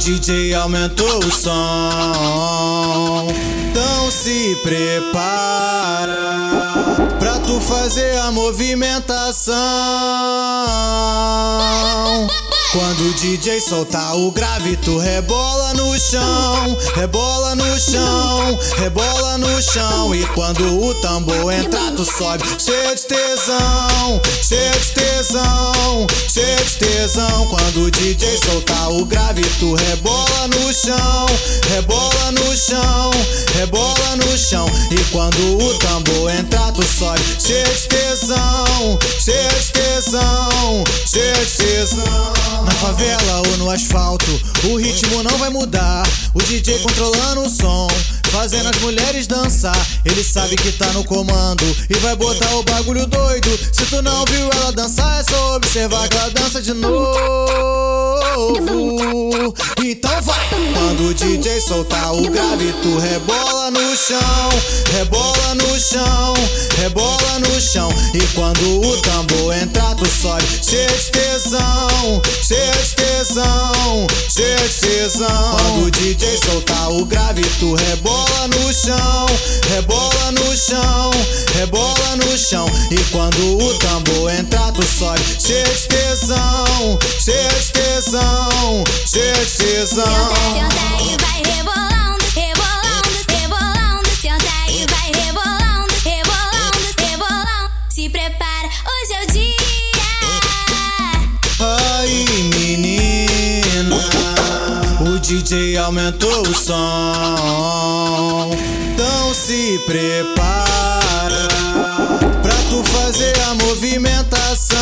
DJ aumentou o som. Então se prepara pra tu fazer a movimentação. Quando o DJ soltar o grave, tu rebola no chão, rebola no chão, rebola no chão. E quando o tambor entrar, tu sobe, cheio de tesão, cheio de tesão, cheio de tesão. Quando o DJ soltar o grave, tu rebola no chão, rebola no chão, rebola no chão. E quando o tambor entrar, tu sobe, cheio de tesão, cheio de tesão, cheio de tesão. Favela ou no asfalto, o ritmo não vai mudar. O DJ controlando o som, fazendo as mulheres dançar. Ele sabe que tá no comando e vai botar o bagulho doido. Se tu não viu ela dançar, é só observar que ela dança de novo. Então vai! Quando o DJ soltar o grave, tu rebola no chão, rebola no chão, rebola chão. E quando o tambor entrar, tu sobe, cheio de tesão, cheio de tesão, cheio de tesão. Quando o DJ soltar o grave, tu rebola no chão, rebola no chão, rebola no chão. E quando o tambor entrar, tu sobe, cheio de tesão, cheio de tesão, cheio de tesão. Senta e vai rebolando, rebolando, rebolando. Senta e vai rebolando, DJ aumentou o som. Então se prepara pra tu fazer a movimentação.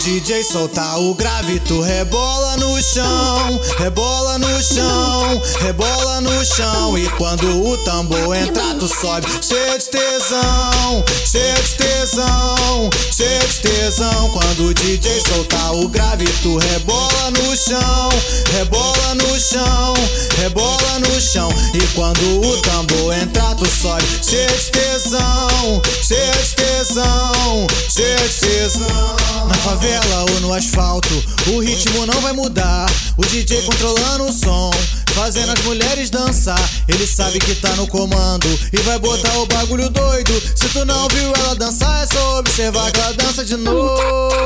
DJ soltar o grave, tu rebola no chão, rebola no chão, rebola no chão. E quando o tambor entrar, tu sobe, cheio de tesão, cheio de tesão, cheio de tesão. Quando o DJ soltar o grave, tu rebola no chão, rebola no chão, rebola no chão. E quando o tambor entrar, tu sobe, cheio de tesão, cheio de tesão, cheio de tesão. Favela ou no asfalto, o ritmo não vai mudar. O DJ controlando o som, fazendo as mulheres dançar. Ele sabe que tá no comando e vai botar o bagulho doido. Se tu não viu ela dançar, é só observar que ela dança de novo.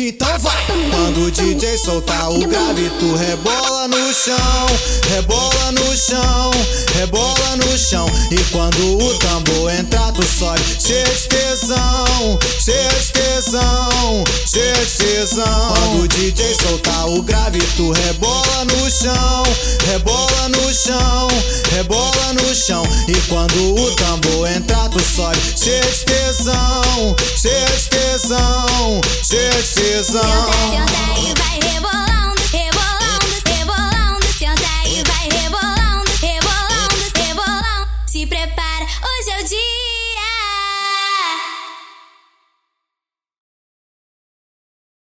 Então vai! Quando o DJ soltar o grave, tu rebola no chão, rebola no chão, rebola no chão. E quando o tambor entrar, tu sobe, cheio de tesão, cheia de tesão, cheia de tesão. Quando o DJ soltar o grave, tu rebola no chão, rebola no chão, rebola no chão. E quando o tambor entrar, tu sobe, cheia de tesão, cheia de tesão, cheia de tesão. Vai rebolando, rebolando, rebolando. Vai rebolando, rebolando, rebolando. Se prepara, hoje é o dia.